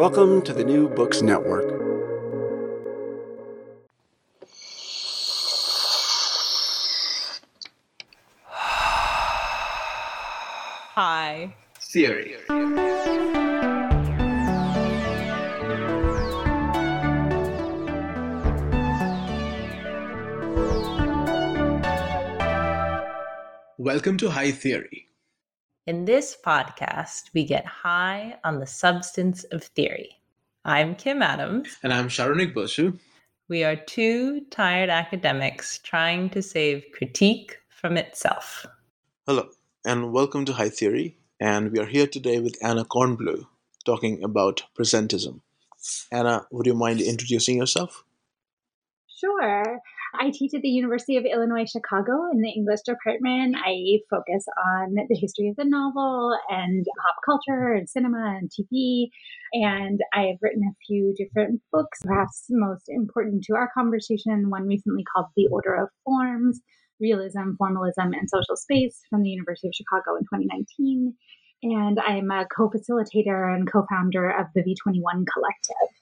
Welcome to the New Books Network. Hi. Theory. Welcome to High Theory. In this podcast, we get high on the substance of theory. I'm Kim Adams. And I'm Saronik Bosu. We are two tired academics trying to save critique from itself. Hello, and welcome to High Theory. And we are here today with Anna Kornbluh talking about presentism. Anna, would you mind introducing yourself? Sure. I teach at the University of Illinois Chicago in the English department. I focus on the history of the novel and pop culture and cinema and TV. And I've written a few different books, perhaps most important to our conversation, one recently called The Order of Forms Realism, Formalism, and Social Space from the University of Chicago in 2019. And I'm a co facilitator and co founder of the V21 Collective.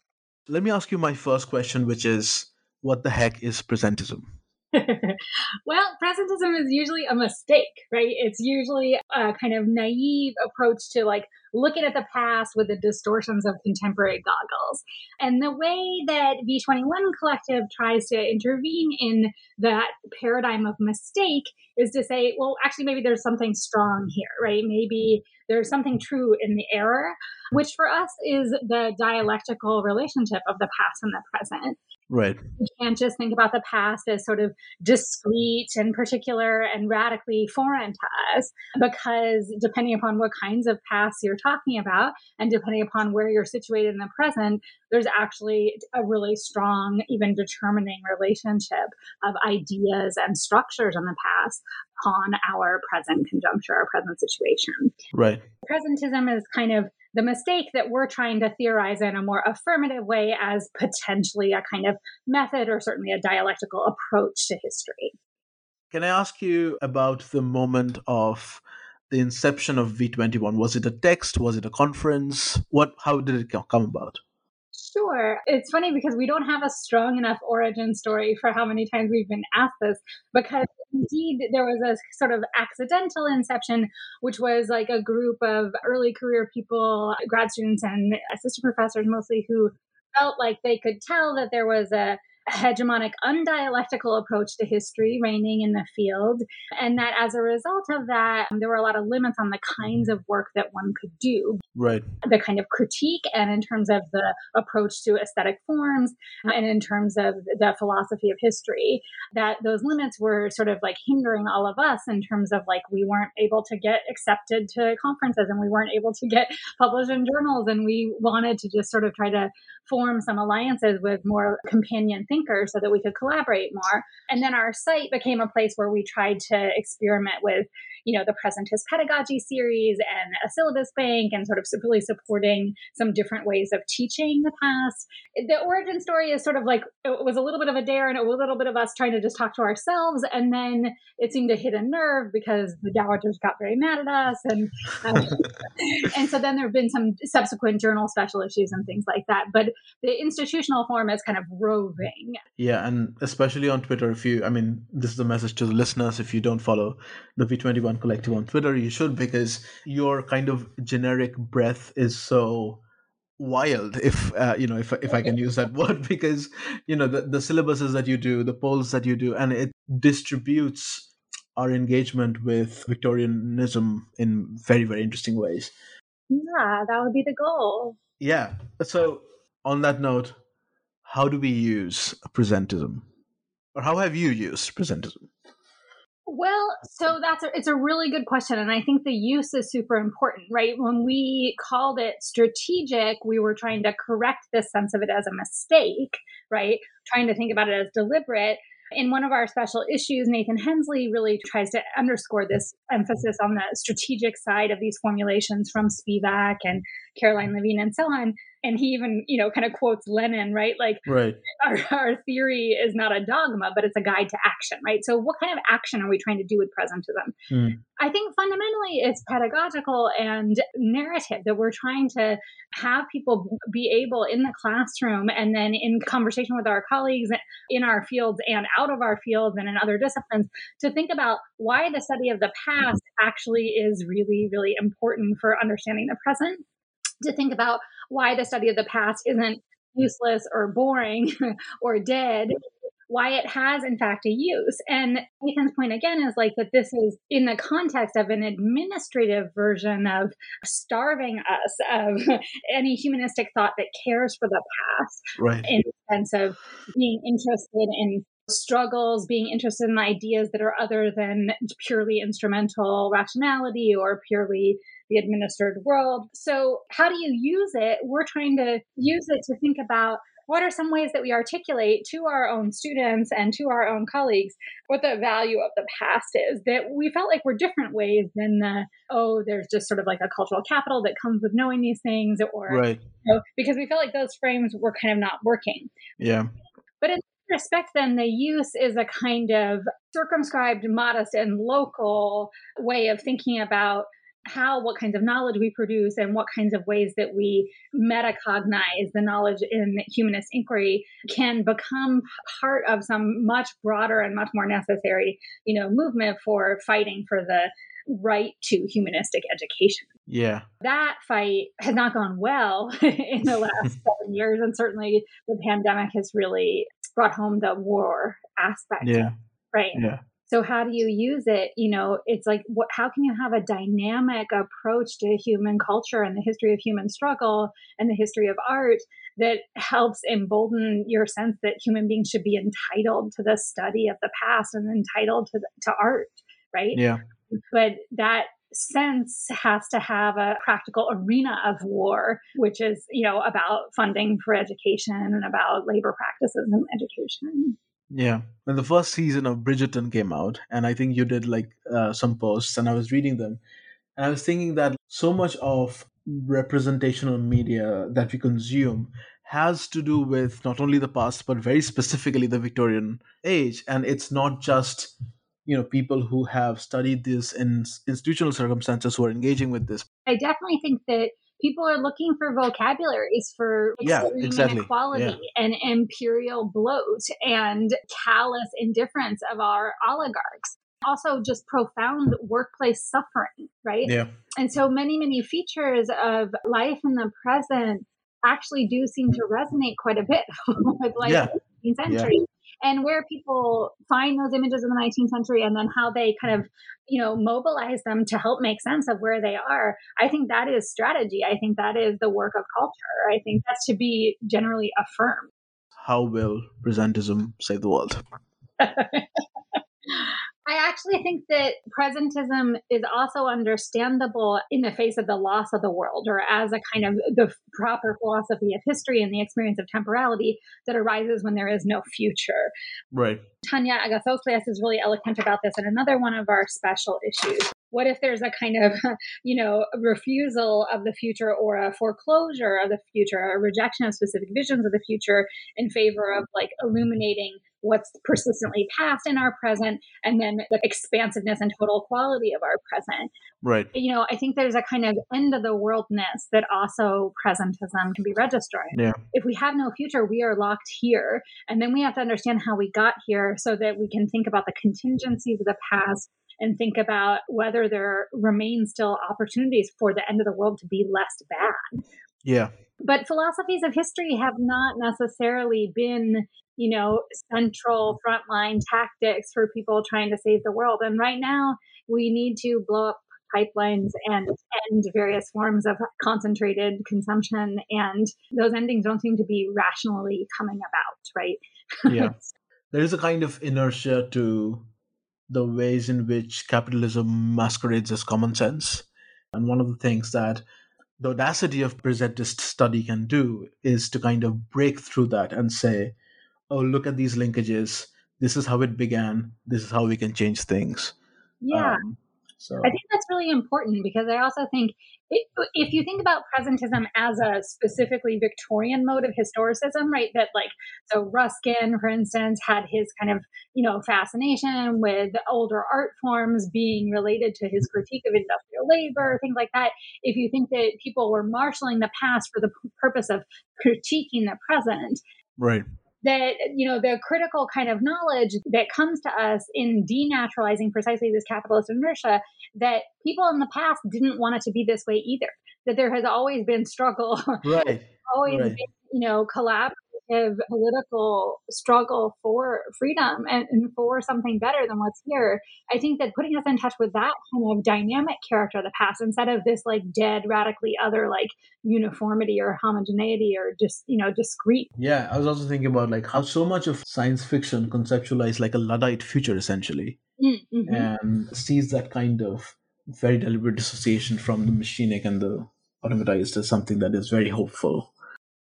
Let me ask you my first question, which is what the heck is presentism? well, presentism is usually a mistake, right? It's usually a kind of naive approach to like looking at the past with the distortions of contemporary goggles. And the way that V21 Collective tries to intervene in that paradigm of mistake is to say, well, actually, maybe there's something strong here, right? Maybe there's something true in the error, which for us is the dialectical relationship of the past and the present. Right. You can't just think about the past as sort of discrete and particular and radically foreign to us, because depending upon what kinds of pasts you're talking about, and depending upon where you're situated in the present, there's actually a really strong, even determining relationship of ideas and structures in the past on our present conjuncture, our present situation. Right. Presentism is kind of the mistake that we're trying to theorize in a more affirmative way as potentially a kind of method or certainly a dialectical approach to history. Can I ask you about the moment of the inception of V21? Was it a text? Was it a conference? What? How did it come about? Sure. It's funny because we don't have a strong enough origin story for how many times we've been asked this because indeed there was a sort of accidental inception, which was like a group of early career people, grad students and assistant professors mostly, who felt like they could tell that there was a hegemonic, undialectical approach to history reigning in the field. And that as a result of that, um, there were a lot of limits on the kinds of work that one could do. Right. The kind of critique, and in terms of the approach to aesthetic forms, and in terms of the philosophy of history, that those limits were sort of like hindering all of us in terms of like we weren't able to get accepted to conferences and we weren't able to get published in journals. And we wanted to just sort of try to form some alliances with more companion thinkers so that we could collaborate more. And then our site became a place where we tried to experiment with, you know, the presentist pedagogy series and a syllabus bank and sort of really supporting some different ways of teaching the past. The origin story is sort of like it was a little bit of a dare and a little bit of us trying to just talk to ourselves. And then it seemed to hit a nerve because the dowagers got very mad at us. And, uh, and so then there have been some subsequent journal special issues and things like that. But the institutional form is kind of roving. Yeah, and especially on Twitter, if you, I mean, this is a message to the listeners. If you don't follow the V21 Collective on Twitter, you should because your kind of generic breath is so wild if uh, you know if if I can use that word because you know the, the syllabuses that you do the polls that you do and it distributes our engagement with Victorianism in very very interesting ways. Yeah, that would be the goal. Yeah. So on that note, how do we use presentism, or how have you used presentism? Well, so that's a, it's a really good question, and I think the use is super important, right? When we called it strategic, we were trying to correct this sense of it as a mistake, right? Trying to think about it as deliberate. In one of our special issues, Nathan Hensley really tries to underscore this emphasis on the strategic side of these formulations from Spivak and Caroline Levine and so on and he even you know kind of quotes lenin right? Like right. our, our theory is not a dogma but it's a guide to action right? So what kind of action are we trying to do with presentism? Mm. i think fundamentally it's pedagogical and narrative that we're trying to have people be able in the classroom and then in conversation with our colleagues in our fields and out of our fields and in other disciplines to think about why the study of the past actually is really really important for understanding the present to think about why the study of the past isn't useless or boring or dead why it has in fact a use. And ethan's point again is like that this is in the context of an administrative version of starving us of any humanistic thought that cares for the past right. in the sense of being interested in struggles, being interested in ideas that are other than purely instrumental rationality or purely the administered world. So, how do you use it? We're trying to use it to think about what are some ways that we articulate to our own students and to our own colleagues what the value of the past is that we felt like were different ways than the oh there's just sort of like a cultural capital that comes with knowing these things or right you know, because we felt like those frames were kind of not working yeah but in respect, then the use is a kind of circumscribed, modest, and local way of thinking about how what kinds of knowledge we produce and what kinds of ways that we metacognize the knowledge in humanist inquiry can become part of some much broader and much more necessary you know movement for fighting for the right to humanistic education. Yeah. That fight has not gone well in the last seven years. And certainly the pandemic has really brought home the war aspect. Yeah. Right. Yeah. So how do you use it? You know, it's like what how can you have a dynamic approach to human culture and the history of human struggle and the history of art that helps embolden your sense that human beings should be entitled to the study of the past and entitled to to art, right? Yeah. But that sense has to have a practical arena of war, which is, you know, about funding for education and about labor practices in education. Yeah. When the first season of Bridgerton came out, and I think you did like uh, some posts, and I was reading them, and I was thinking that so much of representational media that we consume has to do with not only the past, but very specifically the Victorian age. And it's not just you know people who have studied this in institutional circumstances who are engaging with this i definitely think that people are looking for vocabularies for yeah, exactly. inequality yeah. and imperial bloat and callous indifference of our oligarchs also just profound workplace suffering right yeah and so many many features of life in the present actually do seem to resonate quite a bit with life yeah. in the 18th century yeah and where people find those images in the 19th century and then how they kind of you know mobilize them to help make sense of where they are i think that is strategy. I think that is the work of culture. I think that's to be generally affirmed. How will presentism save the world I actually think that presentism is also understandable in the face of the loss of the world or as a kind of the proper philosophy of history and the experience of temporality that arises when there is no future. Right. Tanya Agathocleous is really eloquent about this in another one of our special issues. What if there's a kind of, you know, refusal of the future or a foreclosure of the future, a rejection of specific visions of the future in favor of like illuminating what's persistently past in our present, and then the expansiveness and total quality of our present. Right. You know, I think there's a kind of end of the worldness that also presentism can be registering. Yeah. If we have no future, we are locked here. And then we have to understand how we got here so that we can think about the contingencies of the past and think about whether there remain still opportunities for the end of the world to be less bad. Yeah. But philosophies of history have not necessarily been, you know, central mm-hmm. frontline tactics for people trying to save the world. And right now, we need to blow up pipelines and end various forms of concentrated consumption. And those endings don't seem to be rationally coming about, right? Yeah. there is a kind of inertia to the ways in which capitalism masquerades as common sense. And one of the things that the audacity of presentist study can do is to kind of break through that and say, oh, look at these linkages. This is how it began. This is how we can change things. Yeah. Um, so I think that's really important because I also think it, if you think about presentism as a specifically Victorian mode of historicism, right? That like so Ruskin, for instance, had his kind of you know fascination with older art forms being related to his critique of industrial labor, things like that. If you think that people were marshaling the past for the purpose of critiquing the present, right? That you know the critical kind of knowledge that comes to us in denaturalizing precisely this capitalist inertia that people in the past didn't want it to be this way either. That there has always been struggle. Right. Always right. been you know collaborative political struggle for freedom and, and, for something better than what's here. I think that putting us in touch with that kind of dynamic character of the past instead of this like dead, radically other like uniformity or homogeneity or just, you know, discrete. Yeah, I was also thinking about like how so much of science fiction conceptualized like a Luddite future essentially. Mm-hmm. And sees that kind of very deliberate dissociation from the machinic and the automatized as something that is very hopeful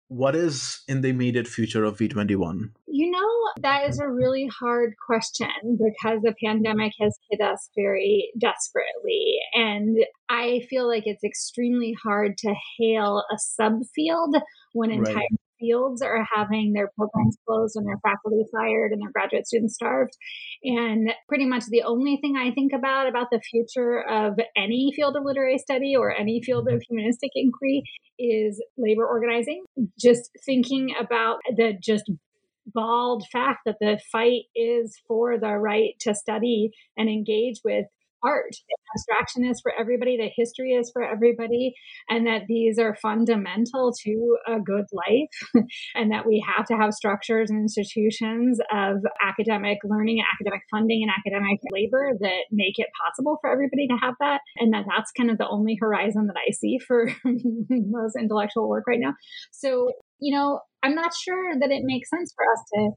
what is in the immediate future of V21? You know, that is a really hard question because the pandemic has hit us very desperately. And I feel like it's extremely hard to hail a subfield when entire right fields are having their programs closed and their faculty fired and their graduate students starved. And pretty much the only thing I think about about the future of any field of literary study or any field of mm-hmm. humanistic inquiry is labor organizing. Just thinking about the just bald fact that the fight is for the right to study and engage with art. Abstraction is for everybody, the history is for everybody, and that these are fundamental to a good life, and that we have to have structures and institutions of academic learning, academic funding, and academic labor that make it possible for everybody to have that. And that that's kind of the only horizon that I see for most intellectual work right now. So, you know, I'm not sure that it makes sense for us to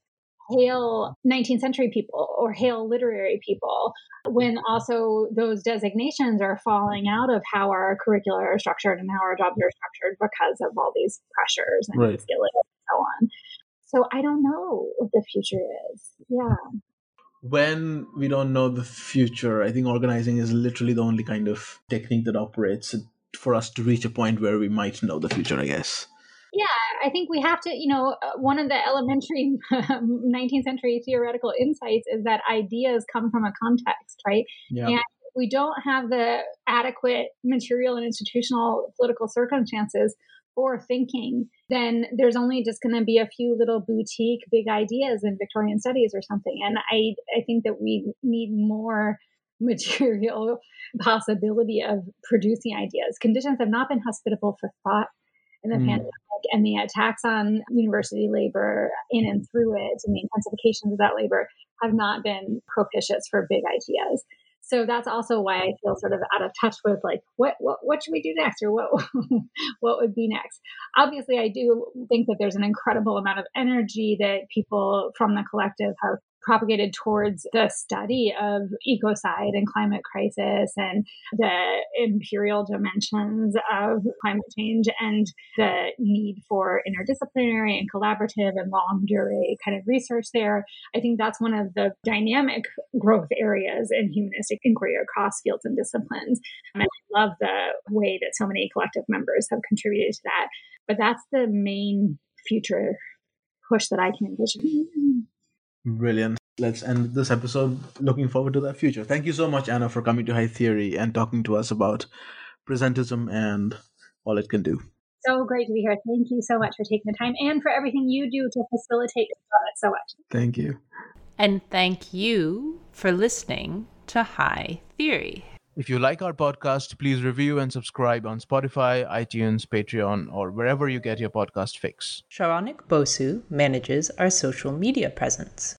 hail 19th century people or hail literary people when also those designations are falling out of how our curricula are structured and how our jobs are structured because of all these pressures and right. skilling and so on. So I don't know what the future is. Yeah. When we don't know the future, I think organizing is literally the only kind of technique that operates for us to reach a point where we might know the future, I guess. I think we have to, you know, uh, one of the elementary 19th century theoretical insights is that ideas come from a context, right? Yeah. And we don't have the adequate material and institutional political circumstances for thinking, then there's only just going to be a few little boutique big ideas in Victorian studies or something. And I, I think that we need more material possibility of producing ideas. Conditions have not been hospitable for thought in the mm. pandemic and the attacks on university labor in and through it and the intensifications of that labor have not been propitious for big ideas. So that's also why I feel sort of out of touch with like what what what should we do next or what what would be next. Obviously, I do think that there's an incredible amount of energy that people from the collective have propagated towards the study of ecocide and climate crisis and the imperial dimensions of climate change and the need for interdisciplinary and collaborative and longue durée kind of research there. I think that's one of the dynamic growth areas in humanistic inquiry across fields and disciplines. And I love the way that so many collective members have contributed to that. But that's the main future push that I can envision. Brilliant. Let's end this episode looking forward to that future. Thank you so much, Anna, for coming to High Theory and talking to us about presentism and all it can do. So great to be here. Thank you so much for taking the time and for everything you do to facilitate it so much. Thank you. And thank you for listening to High Theory. If you like our podcast, please review and subscribe on Spotify, iTunes, Patreon, or wherever you get your podcast fix. Saronik Bosu manages our social media presence.